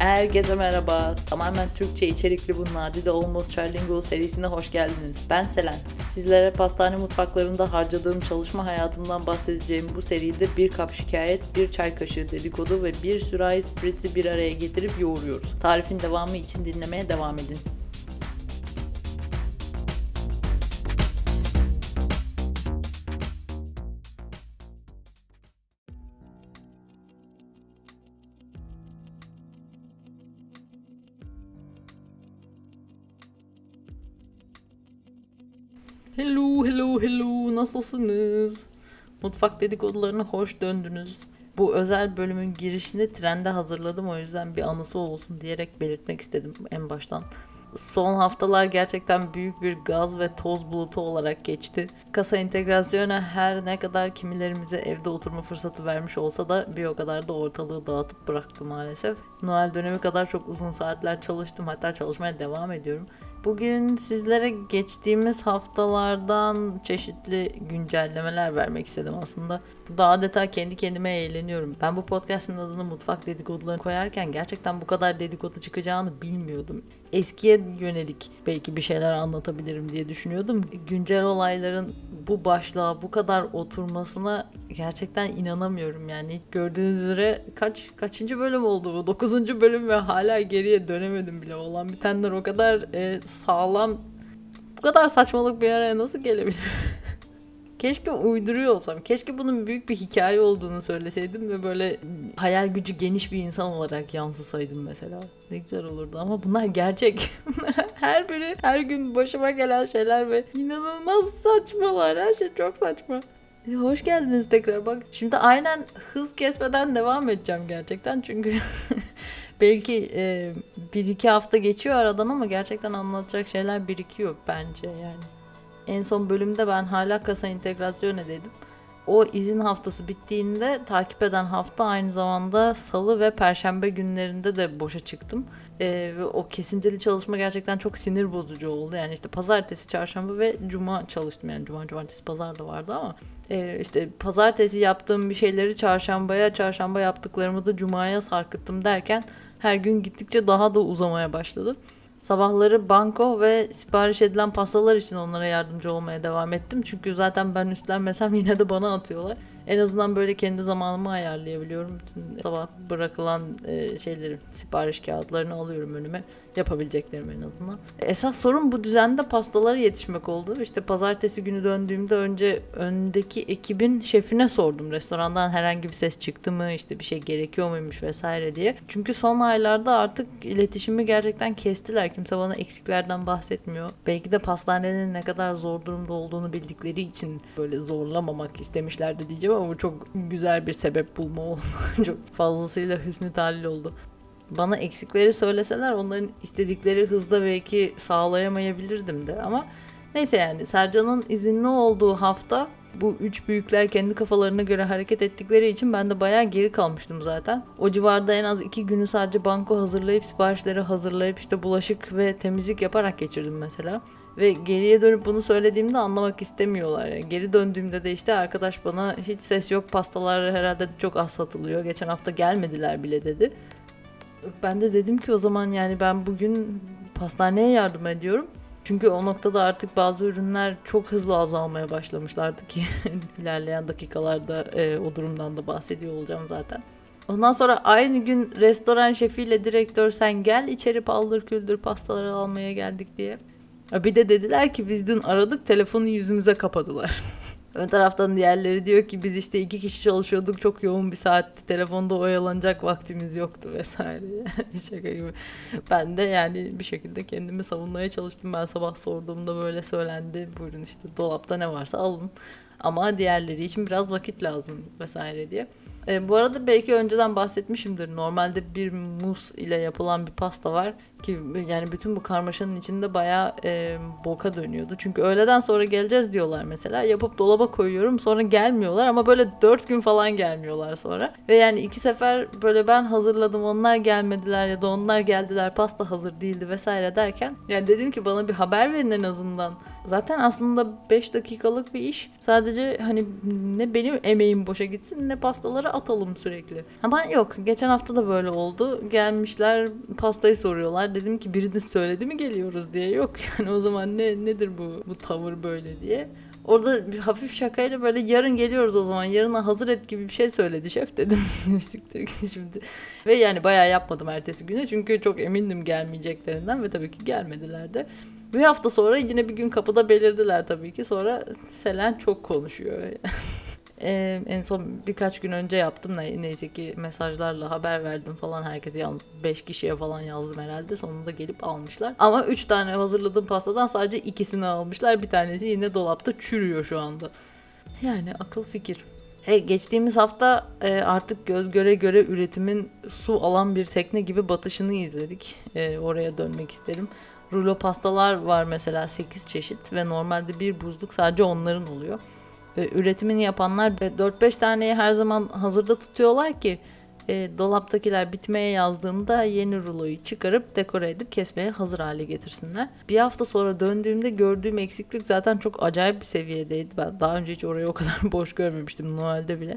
Herkese merhaba. Tamamen Türkçe içerikli bu Nadide Almost Trilingual serisine hoş geldiniz. Ben Selen. Sizlere pastane mutfaklarında harcadığım çalışma hayatımdan bahsedeceğim bu seride bir kap şikayet, bir çay kaşığı dedikodu ve bir sürahi spritzi bir araya getirip yoğuruyoruz. Tarifin devamı için dinlemeye devam edin. Hello, hello, hello. Nasılsınız? Mutfak dedikodularına hoş döndünüz. Bu özel bölümün girişini trende hazırladım o yüzden bir anısı olsun diyerek belirtmek istedim en baştan. Son haftalar gerçekten büyük bir gaz ve toz bulutu olarak geçti. Kasa entegrasyonu her ne kadar kimilerimize evde oturma fırsatı vermiş olsa da bir o kadar da ortalığı dağıtıp bıraktı maalesef. Noel dönemi kadar çok uzun saatler çalıştım hatta çalışmaya devam ediyorum. Bugün sizlere geçtiğimiz haftalardan çeşitli güncellemeler vermek istedim aslında. Burada adeta kendi kendime eğleniyorum. Ben bu podcast'ın adını mutfak dedikodularını koyarken gerçekten bu kadar dedikodu çıkacağını bilmiyordum. Eskiye yönelik belki bir şeyler anlatabilirim diye düşünüyordum. Güncel olayların bu başlığa bu kadar oturmasına gerçekten inanamıyorum yani. Gördüğünüz üzere kaç kaçıncı bölüm oldu bu? 9. bölüm ve hala geriye dönemedim bile. Olan bitenler o kadar e, sağlam bu kadar saçmalık bir araya nasıl gelebilir? Keşke uyduruyor olsam. Keşke bunun büyük bir hikaye olduğunu söyleseydim ve böyle hayal gücü geniş bir insan olarak yansısaydım mesela. Ne güzel olurdu ama bunlar gerçek. her biri her gün başıma gelen şeyler ve inanılmaz saçmalar. Her şey çok saçma. E, hoş geldiniz tekrar. Bak şimdi aynen hız kesmeden devam edeceğim gerçekten. Çünkü belki e, bir iki hafta geçiyor aradan ama gerçekten anlatacak şeyler birikiyor bence yani. En son bölümde ben hala kasa entegrasyon dedim. O izin haftası bittiğinde takip eden hafta aynı zamanda salı ve perşembe günlerinde de boşa çıktım. Ee, ve o kesintili çalışma gerçekten çok sinir bozucu oldu. Yani işte pazartesi, çarşamba ve cuma çalıştım. Yani cuma, cumartesi, pazar da vardı ama e, işte pazartesi yaptığım bir şeyleri çarşambaya, çarşamba yaptıklarımı da cumaya sarkıttım derken her gün gittikçe daha da uzamaya başladı. Sabahları banko ve sipariş edilen pastalar için onlara yardımcı olmaya devam ettim. Çünkü zaten ben üstlenmesem yine de bana atıyorlar. En azından böyle kendi zamanımı ayarlayabiliyorum. Bütün sabah bırakılan e, şeyleri, sipariş kağıtlarını alıyorum önüme. Yapabileceklerim en azından. Esas sorun bu düzende pastalara yetişmek oldu. İşte pazartesi günü döndüğümde önce öndeki ekibin şefine sordum. Restorandan herhangi bir ses çıktı mı, işte bir şey gerekiyor muymuş vesaire diye. Çünkü son aylarda artık iletişimi gerçekten kestiler. Kimse bana eksiklerden bahsetmiyor. Belki de pastanenin ne kadar zor durumda olduğunu bildikleri için böyle zorlamamak istemişlerdi diyeceğim ama bu çok güzel bir sebep bulma oldu. çok fazlasıyla hüsnü talil oldu bana eksikleri söyleseler onların istedikleri hızda belki sağlayamayabilirdim de ama neyse yani Sercan'ın izinli olduğu hafta bu üç büyükler kendi kafalarına göre hareket ettikleri için ben de bayağı geri kalmıştım zaten. O civarda en az iki günü sadece banko hazırlayıp siparişleri hazırlayıp işte bulaşık ve temizlik yaparak geçirdim mesela. Ve geriye dönüp bunu söylediğimde anlamak istemiyorlar. Yani geri döndüğümde de işte arkadaş bana hiç ses yok pastalar herhalde çok az satılıyor. Geçen hafta gelmediler bile dedi. Ben de dedim ki o zaman yani ben bugün pastaneye yardım ediyorum. Çünkü o noktada artık bazı ürünler çok hızlı azalmaya başlamışlardı ki ilerleyen dakikalarda e, o durumdan da bahsediyor olacağım zaten. Ondan sonra aynı gün restoran şefiyle direktör sen gel içeri paldır küldür pastaları almaya geldik diye. Bir de dediler ki biz dün aradık telefonu yüzümüze kapadılar. Ön taraftan diğerleri diyor ki biz işte iki kişi çalışıyorduk çok yoğun bir saatti telefonda oyalanacak vaktimiz yoktu vesaire şaka gibi. Ben de yani bir şekilde kendimi savunmaya çalıştım ben sabah sorduğumda böyle söylendi buyurun işte dolapta ne varsa alın ama diğerleri için biraz vakit lazım vesaire diye. E, bu arada belki önceden bahsetmişimdir. Normalde bir mus ile yapılan bir pasta var ki yani bütün bu karmaşanın içinde bayağı e, boka dönüyordu. Çünkü öğleden sonra geleceğiz diyorlar mesela. Yapıp dolaba koyuyorum sonra gelmiyorlar ama böyle dört gün falan gelmiyorlar sonra. Ve yani iki sefer böyle ben hazırladım onlar gelmediler ya da onlar geldiler pasta hazır değildi vesaire derken. Yani dedim ki bana bir haber verin en azından. Zaten aslında 5 dakikalık bir iş. Sadece hani ne benim emeğim boşa gitsin ne pastaları atalım sürekli. Ama yok geçen hafta da böyle oldu. Gelmişler pastayı soruyorlar. Dedim ki biriniz söyledi mi geliyoruz diye. Yok yani o zaman ne nedir bu bu tavır böyle diye. Orada bir hafif şakayla böyle yarın geliyoruz o zaman yarına hazır et gibi bir şey söyledi şef dedim. Siktir git şimdi. Ve yani bayağı yapmadım ertesi güne çünkü çok emindim gelmeyeceklerinden ve tabii ki gelmediler de. Bir hafta sonra yine bir gün kapıda belirdiler tabii ki. Sonra Selen çok konuşuyor. Ee, en son birkaç gün önce yaptım ne, neyse ki mesajlarla haber verdim falan herkese yalnız 5 kişiye falan yazdım herhalde sonunda gelip almışlar ama 3 tane hazırladığım pastadan sadece ikisini almışlar bir tanesi yine dolapta çürüyor şu anda yani akıl fikir Hey, geçtiğimiz hafta e, artık göz göre göre üretimin su alan bir tekne gibi batışını izledik. E, oraya dönmek isterim. Rulo pastalar var mesela 8 çeşit ve normalde bir buzluk sadece onların oluyor. E, üretimini yapanlar 4-5 taneyi her zaman hazırda tutuyorlar ki e, dolaptakiler bitmeye yazdığında yeni ruloyu çıkarıp dekore edip kesmeye hazır hale getirsinler. Bir hafta sonra döndüğümde gördüğüm eksiklik zaten çok acayip bir seviyedeydi. Ben daha önce hiç orayı o kadar boş görmemiştim Noel'de bile.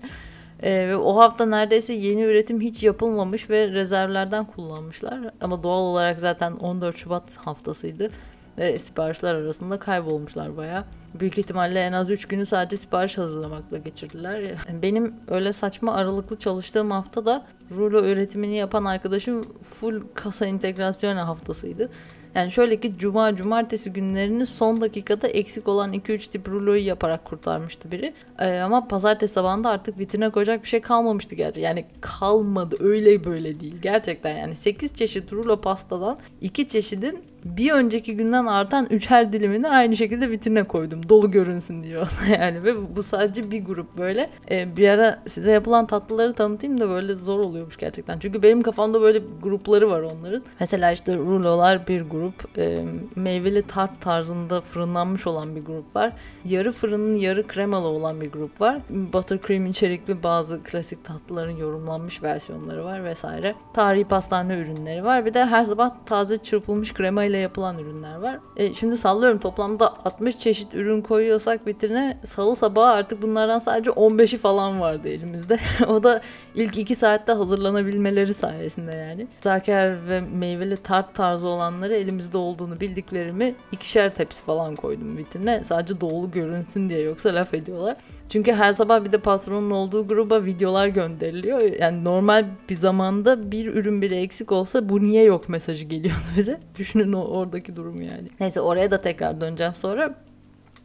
Ee, ve o hafta neredeyse yeni üretim hiç yapılmamış ve rezervlerden kullanmışlar. Ama doğal olarak zaten 14 Şubat haftasıydı ve siparişler arasında kaybolmuşlar baya. Büyük ihtimalle en az 3 günü sadece sipariş hazırlamakla geçirdiler. Benim öyle saçma aralıklı çalıştığım hafta da rulo üretimini yapan arkadaşım full kasa integrasyon haftasıydı. Yani şöyle ki cuma cumartesi günlerini son dakikada eksik olan 2-3 tip ruloyu yaparak kurtarmıştı biri. Ee, ama pazartesi sabahında artık vitrine koyacak bir şey kalmamıştı gerçi. Yani kalmadı öyle böyle değil gerçekten yani 8 çeşit rulo pastadan 2 çeşidin bir önceki günden artan üçer dilimini aynı şekilde vitrine koydum. Dolu görünsün diyor. yani ve bu sadece bir grup böyle. Ee, bir ara size yapılan tatlıları tanıtayım da böyle zor oluyormuş gerçekten. Çünkü benim kafamda böyle grupları var onların. Mesela işte rulolar bir grup. E, meyveli tart tarzında fırınlanmış olan bir grup var. Yarı fırının yarı kremalı olan bir grup var. Buttercream içerikli bazı klasik tatlıların yorumlanmış versiyonları var vesaire. Tarihi pastane ürünleri var. Bir de her sabah taze çırpılmış krema ile yapılan ürünler var. E, şimdi sallıyorum toplamda 60 çeşit ürün koyuyorsak vitrine salı sabahı artık bunlardan sadece 15'i falan vardı elimizde. o da ilk 2 saatte hazırlanabilmeleri sayesinde yani. Zaker ve meyveli tart tarzı olanları elimizde olduğunu bildiklerimi ikişer tepsi falan koydum vitrine. Sadece dolu görünsün diye yoksa laf ediyorlar. Çünkü her sabah bir de patronun olduğu gruba videolar gönderiliyor. Yani normal bir zamanda bir ürün bile eksik olsa bu niye yok mesajı geliyordu bize. Düşünün oradaki durumu yani. Neyse oraya da tekrar döneceğim sonra.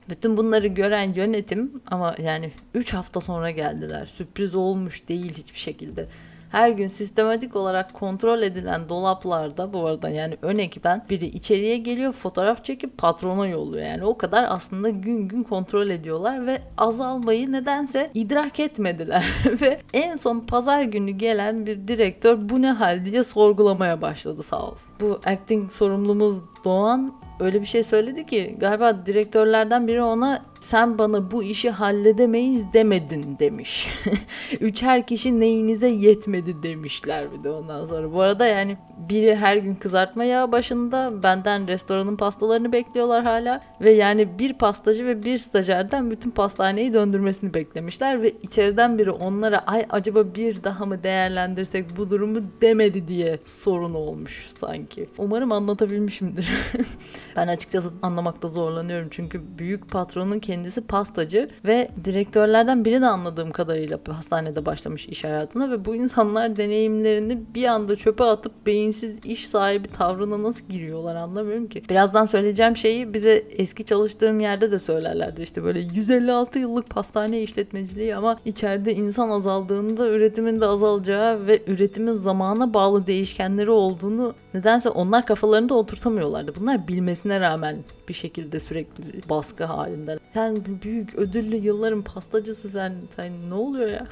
Bütün bunları gören yönetim ama yani 3 hafta sonra geldiler. Sürpriz olmuş değil hiçbir şekilde her gün sistematik olarak kontrol edilen dolaplarda bu arada yani ön ekipten biri içeriye geliyor fotoğraf çekip patrona yolluyor. Yani o kadar aslında gün gün kontrol ediyorlar ve azalmayı nedense idrak etmediler. ve en son pazar günü gelen bir direktör bu ne hal diye sorgulamaya başladı sağ olsun. Bu acting sorumlumuz Doğan öyle bir şey söyledi ki galiba direktörlerden biri ona sen bana bu işi halledemeyiz demedin demiş. Üçer kişi neyinize yetmedi demişler bir de ondan sonra. Bu arada yani biri her gün kızartma yağı başında benden restoranın pastalarını bekliyorlar hala. Ve yani bir pastacı ve bir stajyerden bütün pastaneyi döndürmesini beklemişler. Ve içeriden biri onlara ay acaba bir daha mı değerlendirsek bu durumu demedi diye sorun olmuş sanki. Umarım anlatabilmişimdir. ben açıkçası anlamakta zorlanıyorum çünkü büyük patronun kendisi pastacı ve direktörlerden biri de anladığım kadarıyla hastanede başlamış iş hayatına ve bu insanlar deneyimlerini bir anda çöpe atıp beyinsiz iş sahibi tavrına nasıl giriyorlar anlamıyorum ki. Birazdan söyleyeceğim şeyi bize eski çalıştığım yerde de söylerlerdi işte böyle 156 yıllık pastane işletmeciliği ama içeride insan azaldığında üretimin de azalacağı ve üretimin zamana bağlı değişkenleri olduğunu nedense onlar kafalarında oturtamıyorlardı. Bunlar bilmesine rağmen bir şekilde sürekli baskı halinde. Sen büyük ödüllü yılların pastacısı sen, sen ne oluyor ya?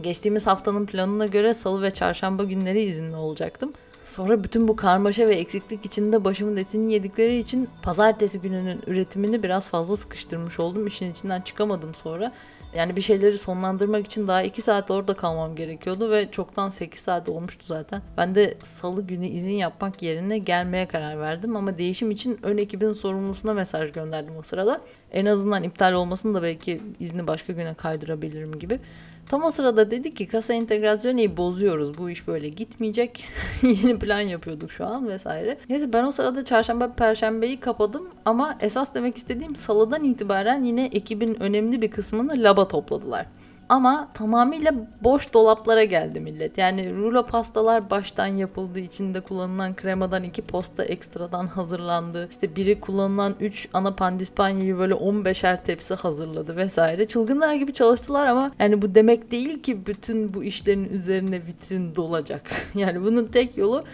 Geçtiğimiz haftanın planına göre salı ve çarşamba günleri izinli olacaktım. Sonra bütün bu karmaşa ve eksiklik içinde başımın etini yedikleri için pazartesi gününün üretimini biraz fazla sıkıştırmış oldum. İşin içinden çıkamadım sonra. Yani bir şeyleri sonlandırmak için daha 2 saat orada kalmam gerekiyordu ve çoktan 8 saat olmuştu zaten. Ben de salı günü izin yapmak yerine gelmeye karar verdim ama değişim için ön ekibin sorumlusuna mesaj gönderdim o sırada. En azından iptal olmasın da belki izni başka güne kaydırabilirim gibi. Tam o sırada dedi ki kasa entegrasyonu bozuyoruz. Bu iş böyle gitmeyecek. Yeni plan yapıyorduk şu an vesaire. Neyse ben o sırada çarşamba perşembeyi kapadım ama esas demek istediğim salıdan itibaren yine ekibin önemli bir kısmını laba topladılar. Ama tamamıyla boş dolaplara geldi millet. Yani rulo pastalar baştan yapıldı. içinde kullanılan kremadan iki posta ekstradan hazırlandı. İşte biri kullanılan 3 ana pandispanyayı böyle 15'er tepsi hazırladı vesaire. Çılgınlar gibi çalıştılar ama yani bu demek değil ki bütün bu işlerin üzerine vitrin dolacak. Yani bunun tek yolu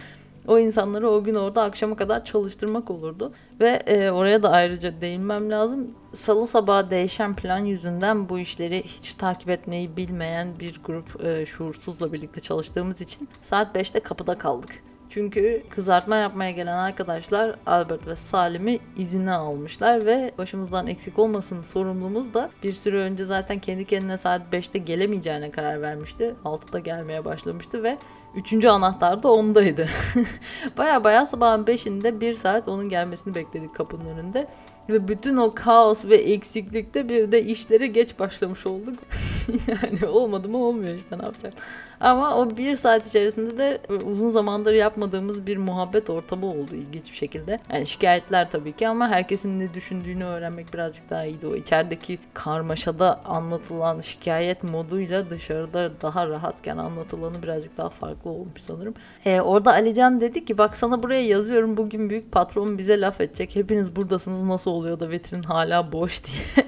o insanları o gün orada akşama kadar çalıştırmak olurdu. Ve e, oraya da ayrıca değinmem lazım. Salı sabahı değişen plan yüzünden bu işleri hiç takip etmeyi bilmeyen bir grup e, şuursuzla birlikte çalıştığımız için saat 5'te kapıda kaldık. Çünkü kızartma yapmaya gelen arkadaşlar Albert ve Salim'i izine almışlar ve başımızdan eksik olmasın sorumlumuz da bir süre önce zaten kendi kendine saat 5'te gelemeyeceğine karar vermişti. 6'da gelmeye başlamıştı ve Üçüncü anahtar da ondaydı. baya baya sabahın beşinde bir saat onun gelmesini bekledik kapının önünde. Ve bütün o kaos ve eksiklikte bir de işlere geç başlamış olduk. yani olmadı mı olmuyor işte ne yapacak. Ama o bir saat içerisinde de uzun zamandır yapmadığımız bir muhabbet ortamı oldu ilginç bir şekilde. Yani şikayetler tabii ki ama herkesin ne düşündüğünü öğrenmek birazcık daha iyiydi. O içerideki karmaşada anlatılan şikayet moduyla dışarıda daha rahatken anlatılanı birazcık daha farklı olmuş sanırım. Ee, orada Alican dedi ki bak sana buraya yazıyorum bugün büyük patron bize laf edecek. Hepiniz buradasınız nasıl oluyor da vitrin hala boş diye.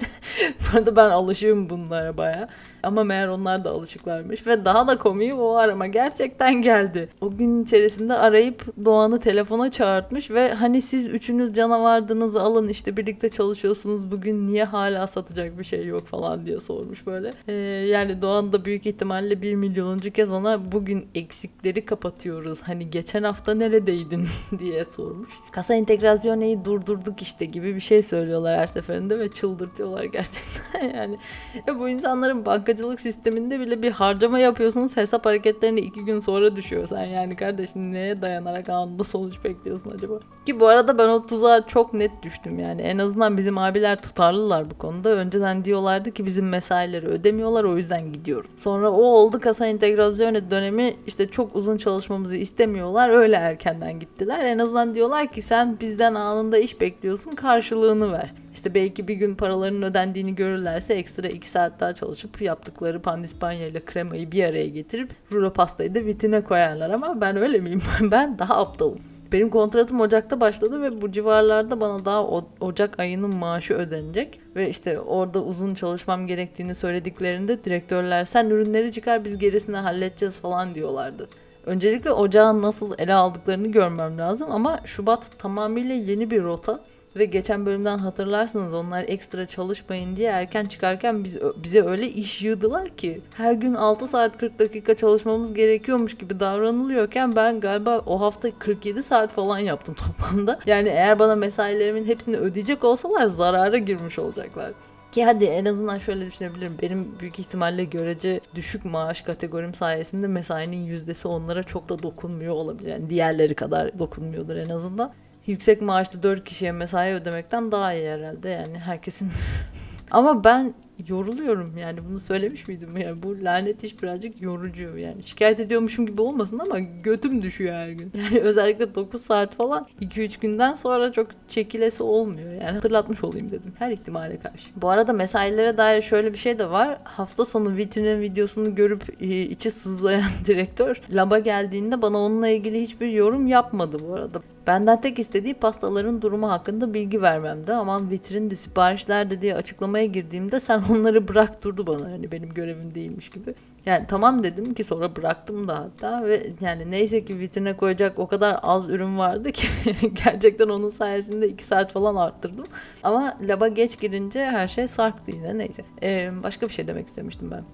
Bu arada ben alışığım bunlara baya. Ama meğer onlar da alışıklarmış ve daha da komiği o arama gerçekten geldi. O gün içerisinde arayıp Doğan'ı telefona çağırtmış ve hani siz üçünüz canavardınız alın işte birlikte çalışıyorsunuz bugün niye hala satacak bir şey yok falan diye sormuş böyle. Ee, yani Doğan da büyük ihtimalle bir milyonuncu kez ona bugün eksikleri kapatıyoruz hani geçen hafta neredeydin diye sormuş. Kasa entegrasyoneyi durdurduk işte gibi bir şey söylüyorlar her seferinde ve çıldırtıyorlar gerçekten yani. Ya bu insanların banka bankacılık sisteminde bile bir harcama yapıyorsunuz hesap hareketlerini iki gün sonra düşüyor sen yani kardeşim neye dayanarak anında sonuç bekliyorsun acaba? Ki bu arada ben o tuzağa çok net düştüm yani en azından bizim abiler tutarlılar bu konuda. Önceden diyorlardı ki bizim mesaileri ödemiyorlar o yüzden gidiyorum. Sonra o oldu kasa entegrasyonu dönemi işte çok uzun çalışmamızı istemiyorlar öyle erkenden gittiler. En azından diyorlar ki sen bizden anında iş bekliyorsun karşılığını ver. İşte belki bir gün paralarının ödendiğini görürlerse ekstra 2 saat daha çalışıp yaptıkları pandispanya ile kremayı bir araya getirip rulo pastayı da vitine koyarlar ama ben öyle miyim? ben daha aptalım. Benim kontratım Ocak'ta başladı ve bu civarlarda bana daha Ocak ayının maaşı ödenecek. Ve işte orada uzun çalışmam gerektiğini söylediklerinde direktörler sen ürünleri çıkar biz gerisini halledeceğiz falan diyorlardı. Öncelikle ocağın nasıl ele aldıklarını görmem lazım ama Şubat tamamıyla yeni bir rota ve geçen bölümden hatırlarsınız onlar ekstra çalışmayın diye erken çıkarken biz, bize öyle iş yığdılar ki her gün 6 saat 40 dakika çalışmamız gerekiyormuş gibi davranılıyorken ben galiba o hafta 47 saat falan yaptım toplamda. Yani eğer bana mesailerimin hepsini ödeyecek olsalar zarara girmiş olacaklar. Ki hadi en azından şöyle düşünebilirim. Benim büyük ihtimalle görece düşük maaş kategorim sayesinde mesainin yüzdesi onlara çok da dokunmuyor olabilir. Yani diğerleri kadar dokunmuyordur en azından yüksek maaşlı 4 kişiye mesai ödemekten daha iyi herhalde yani herkesin. Ama ben yoruluyorum yani bunu söylemiş miydim yani bu lanet iş birazcık yorucu yani şikayet ediyormuşum gibi olmasın ama götüm düşüyor her gün yani özellikle 9 saat falan 2-3 günden sonra çok çekilesi olmuyor yani hatırlatmış olayım dedim her ihtimale karşı. Bu arada mesailere dair şöyle bir şey de var hafta sonu vitrinin videosunu görüp e, içi sızlayan direktör laba geldiğinde bana onunla ilgili hiçbir yorum yapmadı bu arada. Benden tek istediği pastaların durumu hakkında bilgi vermemdi. Aman vitrinde siparişlerde diye açıklamaya girdiğimde sen onları bırak durdu bana. Yani benim görevim değilmiş gibi. Yani tamam dedim ki sonra bıraktım da hatta ve yani neyse ki vitrine koyacak o kadar az ürün vardı ki gerçekten onun sayesinde 2 saat falan arttırdım. Ama laba geç girince her şey sarktı yine neyse. Ee, başka bir şey demek istemiştim ben.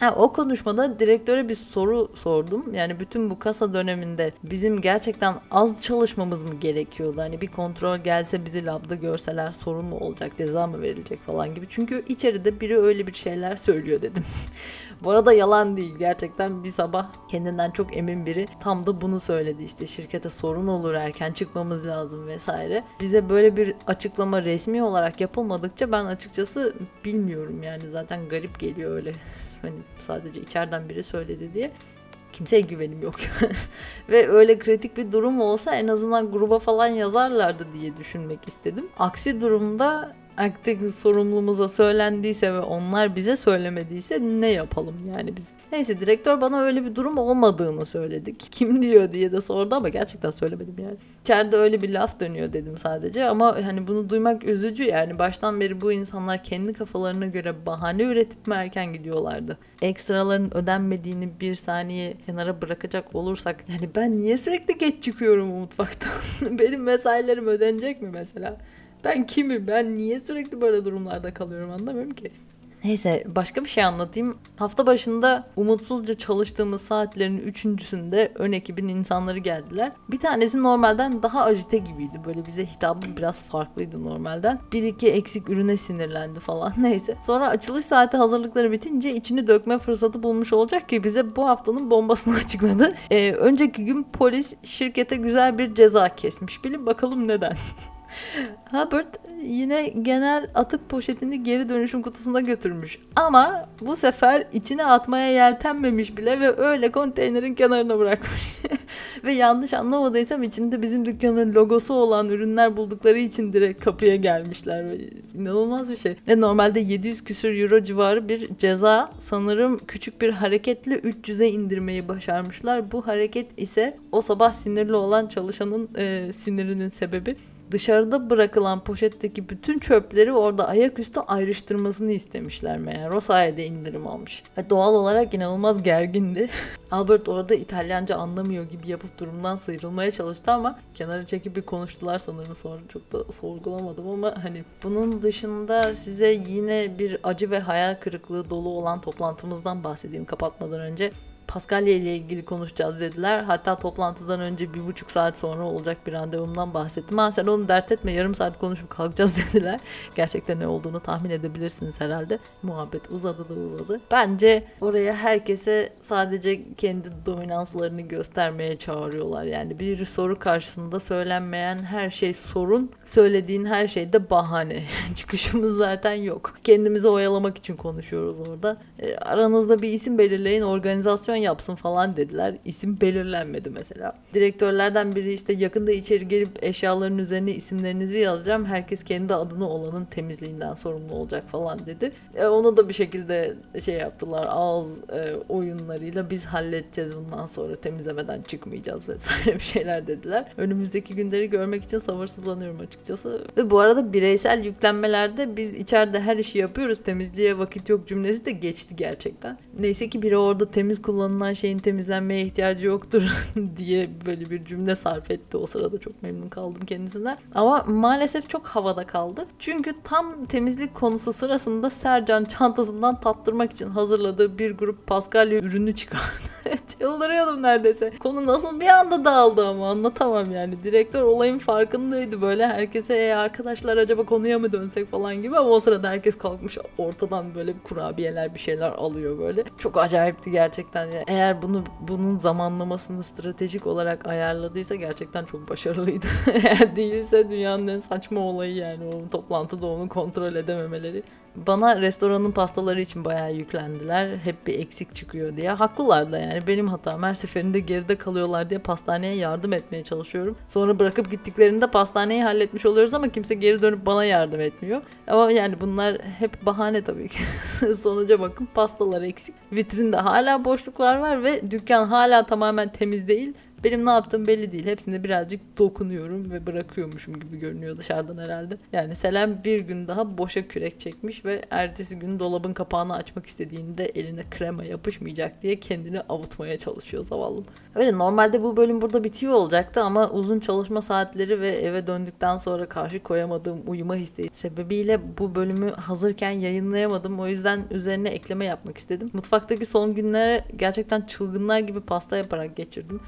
Ha, o konuşmada direktöre bir soru sordum. Yani bütün bu kasa döneminde bizim gerçekten az çalışmamız mı gerekiyordu? Hani bir kontrol gelse bizi labda görseler sorun mu olacak, ceza mı verilecek falan gibi. Çünkü içeride biri öyle bir şeyler söylüyor dedim. bu arada yalan değil. Gerçekten bir sabah kendinden çok emin biri tam da bunu söyledi. İşte şirkete sorun olur erken çıkmamız lazım vesaire. Bize böyle bir açıklama resmi olarak yapılmadıkça ben açıkçası bilmiyorum yani zaten garip geliyor öyle Hani sadece içeriden biri söyledi diye kimseye güvenim yok. Ve öyle kritik bir durum olsa en azından gruba falan yazarlardı diye düşünmek istedim. Aksi durumda aktif sorumlumuza söylendiyse ve onlar bize söylemediyse ne yapalım yani biz. Neyse direktör bana öyle bir durum olmadığını söyledi. Kim diyor diye de sordu ama gerçekten söylemedim yani. İçeride öyle bir laf dönüyor dedim sadece ama hani bunu duymak üzücü yani baştan beri bu insanlar kendi kafalarına göre bahane üretip mi erken gidiyorlardı. Ekstraların ödenmediğini bir saniye kenara bırakacak olursak yani ben niye sürekli geç çıkıyorum mutfaktan? Benim mesailerim ödenecek mi mesela? Ben kimim? Ben niye sürekli böyle durumlarda kalıyorum anlamıyorum ki. Neyse başka bir şey anlatayım. Hafta başında umutsuzca çalıştığımız saatlerin üçüncüsünde ön ekibin insanları geldiler. Bir tanesi normalden daha ajite gibiydi. Böyle bize hitabı biraz farklıydı normalden. Bir iki eksik ürüne sinirlendi falan. Neyse. Sonra açılış saati hazırlıkları bitince içini dökme fırsatı bulmuş olacak ki bize bu haftanın bombasını açıkladı. Ee, önceki gün polis şirkete güzel bir ceza kesmiş. Bilin bakalım neden. Hubbard yine genel atık poşetini geri dönüşüm kutusuna götürmüş. Ama bu sefer içine atmaya yeltenmemiş bile ve öyle konteynerin kenarına bırakmış. ve yanlış anlamadıysam içinde bizim dükkanın logosu olan ürünler buldukları için direkt kapıya gelmişler. İnanılmaz bir şey. Ve normalde 700 küsür euro civarı bir ceza sanırım küçük bir hareketle 300'e indirmeyi başarmışlar. Bu hareket ise o sabah sinirli olan çalışanın e, sinirinin sebebi dışarıda bırakılan poşetteki bütün çöpleri orada ayaküstü ayrıştırmasını istemişler meğer. O sayede indirim almış. Ve doğal olarak inanılmaz gergindi. Albert orada İtalyanca anlamıyor gibi yapıp durumdan sıyrılmaya çalıştı ama kenara çekip bir konuştular sanırım sonra çok da sorgulamadım ama hani bunun dışında size yine bir acı ve hayal kırıklığı dolu olan toplantımızdan bahsedeyim kapatmadan önce. Paskalya ile ilgili konuşacağız dediler. Hatta toplantıdan önce bir buçuk saat sonra olacak bir randevumdan bahsettim. Ha sen onu dert etme yarım saat konuşup kalkacağız dediler. Gerçekten ne olduğunu tahmin edebilirsiniz herhalde. Muhabbet uzadı da uzadı. Bence oraya herkese sadece kendi dominanslarını göstermeye çağırıyorlar. Yani bir soru karşısında söylenmeyen her şey sorun. Söylediğin her şey de bahane. Çıkışımız zaten yok. Kendimizi oyalamak için konuşuyoruz orada. E, aranızda bir isim belirleyin organizasyon yapsın falan dediler. İsim belirlenmedi mesela. Direktörlerden biri işte yakında içeri gelip eşyaların üzerine isimlerinizi yazacağım. Herkes kendi adını olanın temizliğinden sorumlu olacak falan dedi. E, onu da bir şekilde şey yaptılar. Ağız e, oyunlarıyla biz halledeceğiz bundan sonra temizlemeden çıkmayacağız vesaire bir şeyler dediler. Önümüzdeki günleri görmek için sabırsızlanıyorum açıkçası. Ve bu arada bireysel yüklenmelerde biz içeride her işi yapıyoruz. Temizliğe vakit yok cümlesi de geçti gerçekten. Neyse ki biri orada temiz kullanıyor kullanılan şeyin temizlenmeye ihtiyacı yoktur diye böyle bir cümle sarf etti. O sırada çok memnun kaldım kendisinden. Ama maalesef çok havada kaldı. Çünkü tam temizlik konusu sırasında Sercan çantasından tattırmak için hazırladığı bir grup Paskalya ürünü çıkardı. Çıldırıyordum neredeyse. Konu nasıl bir anda dağıldı ama anlatamam yani. Direktör olayın farkındaydı böyle. Herkese e, arkadaşlar acaba konuya mı dönsek falan gibi ama o sırada herkes kalkmış ortadan böyle kurabiyeler bir şeyler alıyor böyle. Çok acayipti gerçekten. Eğer bunu bunun zamanlamasını stratejik olarak ayarladıysa gerçekten çok başarılıydı. eğer değilse dünyanın en saçma olayı yani o toplantıda onu kontrol edememeleri. Bana restoranın pastaları için bayağı yüklendiler. Hep bir eksik çıkıyor diye. Haklılar da yani benim hatam. Her seferinde geride kalıyorlar diye pastaneye yardım etmeye çalışıyorum. Sonra bırakıp gittiklerinde pastaneyi halletmiş oluyoruz ama kimse geri dönüp bana yardım etmiyor. Ama yani bunlar hep bahane tabii ki. Sonuca bakın pastalar eksik. Vitrinde hala boşluklar var ve dükkan hala tamamen temiz değil. Benim ne yaptığım belli değil. Hepsinde birazcık dokunuyorum ve bırakıyormuşum gibi görünüyor dışarıdan herhalde. Yani Selam bir gün daha boşa kürek çekmiş ve ertesi gün dolabın kapağını açmak istediğinde eline krema yapışmayacak diye kendini avutmaya çalışıyor zavallım. Öyle normalde bu bölüm burada bitiyor olacaktı ama uzun çalışma saatleri ve eve döndükten sonra karşı koyamadığım uyuma isteği sebebiyle bu bölümü hazırken yayınlayamadım. O yüzden üzerine ekleme yapmak istedim. Mutfaktaki son günlere gerçekten çılgınlar gibi pasta yaparak geçirdim.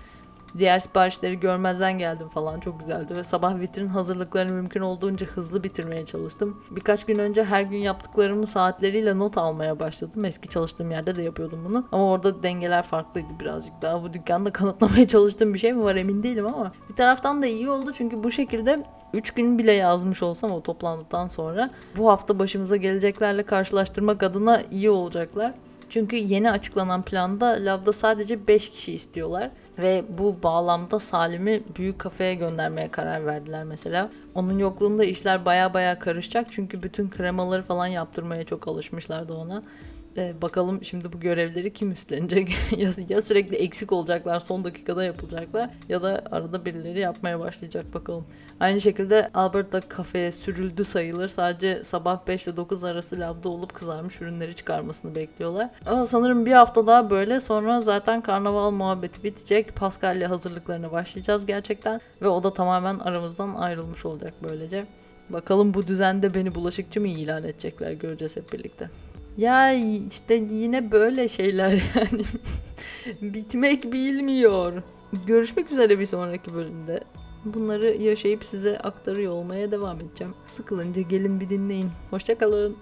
Diğer siparişleri görmezden geldim falan çok güzeldi ve sabah vitrin hazırlıklarını mümkün olduğunca hızlı bitirmeye çalıştım. Birkaç gün önce her gün yaptıklarımı saatleriyle not almaya başladım. Eski çalıştığım yerde de yapıyordum bunu. Ama orada dengeler farklıydı birazcık daha. Bu dükkanda kanıtlamaya çalıştığım bir şey mi var emin değilim ama bir taraftan da iyi oldu çünkü bu şekilde 3 gün bile yazmış olsam o toplantıdan sonra bu hafta başımıza geleceklerle karşılaştırmak adına iyi olacaklar. Çünkü yeni açıklanan planda Lab'da sadece 5 kişi istiyorlar. Ve bu bağlamda Salim'i büyük kafeye göndermeye karar verdiler mesela. Onun yokluğunda işler baya baya karışacak. Çünkü bütün kremaları falan yaptırmaya çok alışmışlardı ona. Ee, bakalım şimdi bu görevleri kim üstlenecek? ya, ya sürekli eksik olacaklar, son dakikada yapılacaklar ya da arada birileri yapmaya başlayacak bakalım. Aynı şekilde Albert da kafeye sürüldü sayılır. Sadece sabah 5 ile 9 arası labda olup kızarmış ürünleri çıkarmasını bekliyorlar. Ama sanırım bir hafta daha böyle sonra zaten karnaval muhabbeti bitecek. Pascal ile hazırlıklarına başlayacağız gerçekten. Ve o da tamamen aramızdan ayrılmış olacak böylece. Bakalım bu düzende beni bulaşıkçı mı ilan edecekler göreceğiz hep birlikte. Ya işte yine böyle şeyler yani. Bitmek bilmiyor. Görüşmek üzere bir sonraki bölümde. Bunları yaşayıp size aktarıyor olmaya devam edeceğim. Sıkılınca gelin bir dinleyin. Hoşçakalın.